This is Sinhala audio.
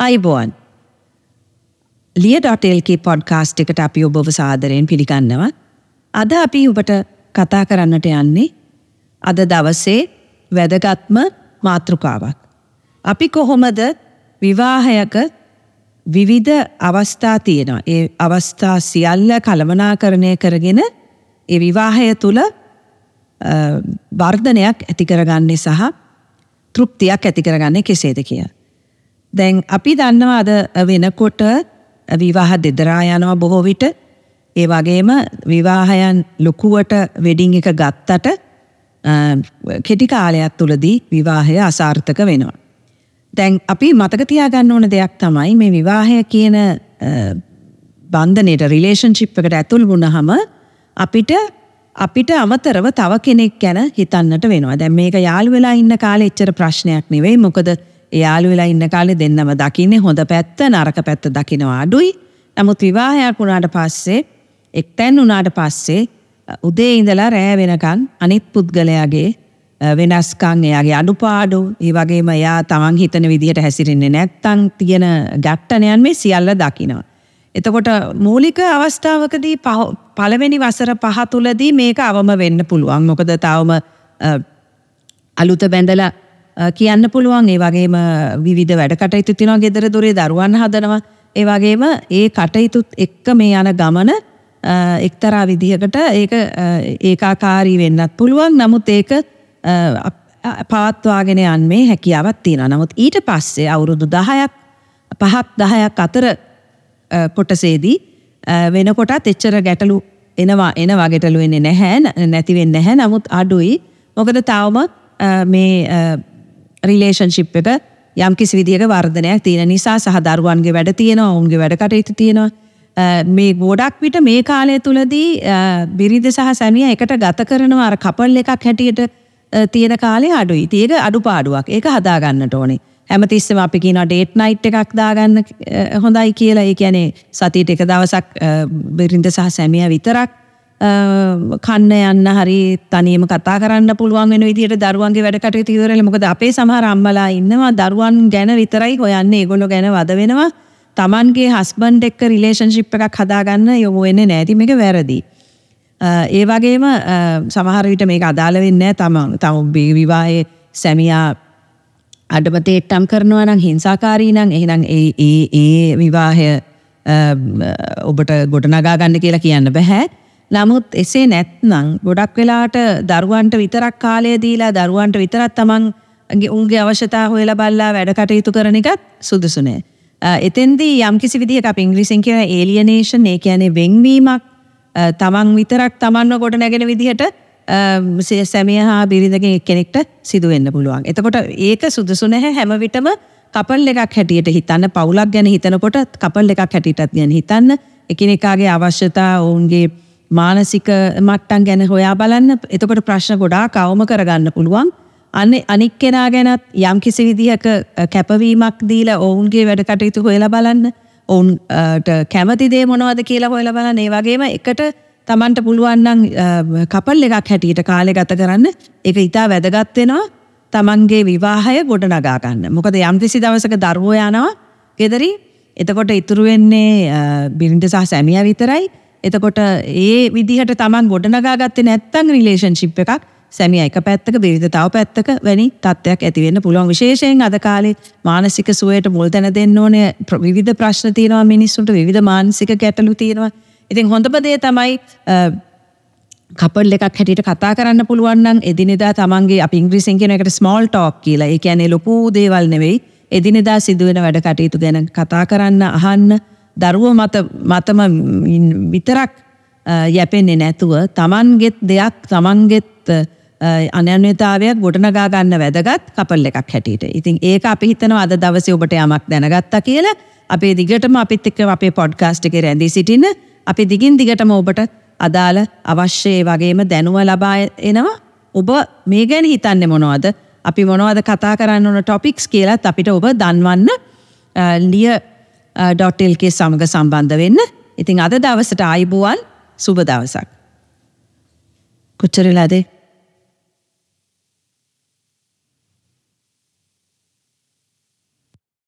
අයිබෝන් ලිය.ල්ක පොඩ්කාස්ට් එකට අපි ඔබව සාදරයෙන් පිළිගන්නවා. අද අපි ඔබට කතා කරන්නට යන්නේ අද දවසේ වැදගත්ම මාතෘකාවක්. අපි කොහොමද විවාහයක විවිධ අවස්ථා තියෙනවා. ඒ අවස්ථා සියල්ල කළමනාකරණය කරගෙන ඒ විවාහය තුළ වර්ධනයක් ඇතිකරගන්නේ සහ තෘප්තියක් ඇතිකරගන්නේ කෙසේද කිය. දැන් අපි දන්නවා අද වෙනකොට විවාහ දෙදරා යනවා බොහෝ විට ඒ වගේම විවාහයන් ලොකුවට වෙඩිං එක ගත්තට කෙටි කාලයක් තුළදී විවාහය අසාර්ථක වෙනවා. දැන් අපි මතක තියාගන්න ඕන දෙයක් තමයි මේ විවාහය කියන බන්ධනයට රිලේෂන්ශිප් එකට ඇතුල් වුණහම අපිට අපිට අමතරව තව කෙනෙක් ගැන හිතන්නට වෙනවා. දැන් මේක යාළු වෙලා ඉන්න කාලේ එච්චර ප්‍රශ්නයක් නෙවෙයි. මොකද යාළු වෙලා ඉන්න කාලේ දෙන්නම දකින්නේ හොඳ පැත්ත නරක පැත්ත දකිනවා අඩුයි. නමුත් විවාහයක් වුණාට පස්සේ එක්තැන් වුණාට පස්සේ උදේ ඉඳලා රෑ වෙනකන් අනිත් පුද්ගලයාගේ වෙනස්කම් එයාගේ අඩුපාඩු ඒ වගේම එයා තමන් හිතන විදිහට හැසිරෙන්නේ නැත්තම් තියෙන ගැට්ටනයන් මේ සියල්ල දකිනවා. එතකොට මූලික අවස්ථාවකදී පළවෙනි වසර පහ තුලදී මේක අවම වෙන්න පුළුවන්. මොකද තවම අලුත බැඳලා කියන්න පුළුවන් ඒ වගේම විවිධ වැඩ කටයුතු තියෙනවා ගෙදර දොරේ දරුවන් හදනවා. ඒ වගේම ඒ කටයුතුත් එක්ක මේ යන ගමන එක්තරා විදිහකට ඒක ඒකාකාරී වෙන්නත් පුළුවන්. නමුත් ඒක පවත්වාගෙන යන්නේ හැකියාවක් තියෙනවා. නමුත් ඊට පස්සේ අවුරුදු 10ක් පහක් 10ක් අතර කොටසේදී වෙනකොටත් එච්චර ගැටලු එනවා එනවා ගැටලු වෙන්නේ නැහැ නැති වෙන්නේ නැහැ. නමුත් අඩුයි. මොකද තවම මේ රිලේෂන්ශිප් එක යම් කිසි විදිහක වර්ධනයක් තියෙන නිසා සහ දරුවන්ගේ වැඩ තියෙනවා ඔවුන්ගේ වැඩ කටයුතු තියෙනවා මේ ගොඩක් විට මේ කාලය තුලදී බිරිඳ සහ සැමියා එකට ගත කරනවා අර කපල් එකක් හැටියට තියෙන කාලේ අඩුයි. ඒක අඩුපාඩුවක්. ඒක හදා ගන්නට ඕනේ. හැමතිස්සෙම අපි කියනවා ඩේට් නයිට් එකක් දාගන්න හොඳයි කියලා. ඒ කියන්නේ සතියට එක දවසක් බිරිඳ සහ සැමියා විතරක් කන්න යන්න හරි තනියම කතා කරන්න පුළුවන් වෙන විදිහට දරුවන්ගේ වැඩ කටයුතු ඉවරලා මොකද අපේ සමහර අම්මලා ඉන්නවා දරුවන් ගැන විතරයි හොයන්නේ ඒගොල්ලෝ ගැන වද වෙනවා Tamanගේ හස්බන්ඩ් එක්ක රිලේෂන්ෂිප් එකක් හදාගන්න යොමු වෙන්නේ නැති මේක වැරදි. ඒ වගේම සමහර විට මේක අදාළ වෙන්නේ නැහැ තමන් තම විවාහයේ සැමියා අඩමතේට්ටම් කරනවා නම් හිංසාකාරී නම් එහෙනම් ඒ ඒ ඒ විවාහය ඔබට ගොඩනගා ගන්න කියලා කියන්න බෑ. නමුත් එසේ නැත්නම් ගොඩක් වෙලාට දරුවන්ට විතරක් කාලය දීලා දරුවන්ට විතරක් තමන්ගේ උන්ගේ අවශ්‍යතා හොයලා බලලා වැඩ කටයුතු කරන එකත් සුදුසු නෑ. එතෙන්දී යම්කිසි විදිහක අපි ඉංග්‍රීසියෙන් කියන ඒලියනේෂන් ඒ කියන්නේ වෙන්වීමක් තමන් විතරක් තමන්ව ගොඩ නැගෙන විදිහට සැමිය හා බිරිඳගෙන් එක්කෙනෙක්ට සිදු වෙන්න පුළුවන්. එතකොට ඒක සුදුසු නැහැ හැම විටම කපල් එකක් හැටියට හිතන්න පවුලක් ගැන හිතනකොට කපල් එකක් හැටියටත් ගැන හිතන්න එකිනෙකාගේ අවශ්‍යතා ඔවුන්ගේ මානසික මට්ටම් ගැන හොයා බලන්න එතකොට ප්‍රශ්න ගොඩාක් අවම කරගන්න පුළුවන්. අන්නේ අනික් කෙනා ගැනත් යම් කිසි විදිහක කැපවීමක් දීලා ඔවුන්ගේ වැඩ කටයුතු හොයලා බලන්න. ඔවුන්ට කැමති දේ මොනවද කියලා හොයලා බලන්න. ඒ වගේම එකට Tamanට පුළුවන් නම් කපල් එකක් හැටියට කාලය ගත කරන්න ඒක ඉතා වැදගත් වෙනවා. Tamanගේ විවාහය ගොඩනගා ගන්න. මොකද යම්කිසි දවසක දරුවෝ යනවා ගෙදරින් එතකොට ඉතුරු වෙන්නේ බිරිඳ සහ සැමියා විතරයි. එතකොට ඒ විදිහට තමන් ගොඩනගා ගත්තේ නැත්තම් රිලේෂන්ෂිප් එකක් සැමියා එක පැත්තක බිරිඳ තව පැත්තක වැනි තත්ත්වයක් ඇති වෙන්න පුළුවන් විශේෂයෙන් අද කාලේ මානසික සුවයට මුල් තැන දෙන්න ඕනේ විවිධ ප්‍රශ්න තියෙනවා මිනිස්සුන්ට විවිධ මානසික ගැටලු තියෙනවා. ඉතින් හොඳම දේ තමයි කපල් එකක් හැටියට කතා කරන්න පුළුවන් නම් එදිනෙදා තමන්ගේ අපි ඉංග්‍රීසියෙන් කියන එකට ස්මෝල් ටෝක් කියලා. ඒ කියන්නේ ලොකු දේවල් නෙවෙයි. එදිනෙදා සිදුවෙන වැඩ කටයුතු ගැන කතා කරන්න අහන්න දරුව මත මතම විතරක් යැපෙන්නේ නැතුව තමන්ගෙත් දෙයක් තමන්ගෙත් අනන්‍යතාවයක් ගොඩනගා ගන්න වැදගත් කපල් එකක් හැටියට. ඉතින් ඒක අපි හිතනවා අද දවසේ ඔබට යමක් දැනගත්තා කියලා අපේ දිගටම අපිත් එක්ක අපේ පොඩ්කාස්ට් එකේ රැඳී සිටින්න අපි දිගින් දිගටම ඔබට අදාළ අවශ්‍ය ඒ වගේම දැනුම ලබා එනවා. ඔබ මේ ගැන හිතන්නේ මොනවද? අපි මොනවද කතා කරන්න ඕන ටොපික්ස් කියලාත් අපිට ඔබ දන්වන්න ලිය ඩොටල්ගේ සමඟ සම්බන්ධ වෙන්න. ඉතින් අද දවසට ආයිබුවන් සුබ දවසක්. කොච්චරලාදේ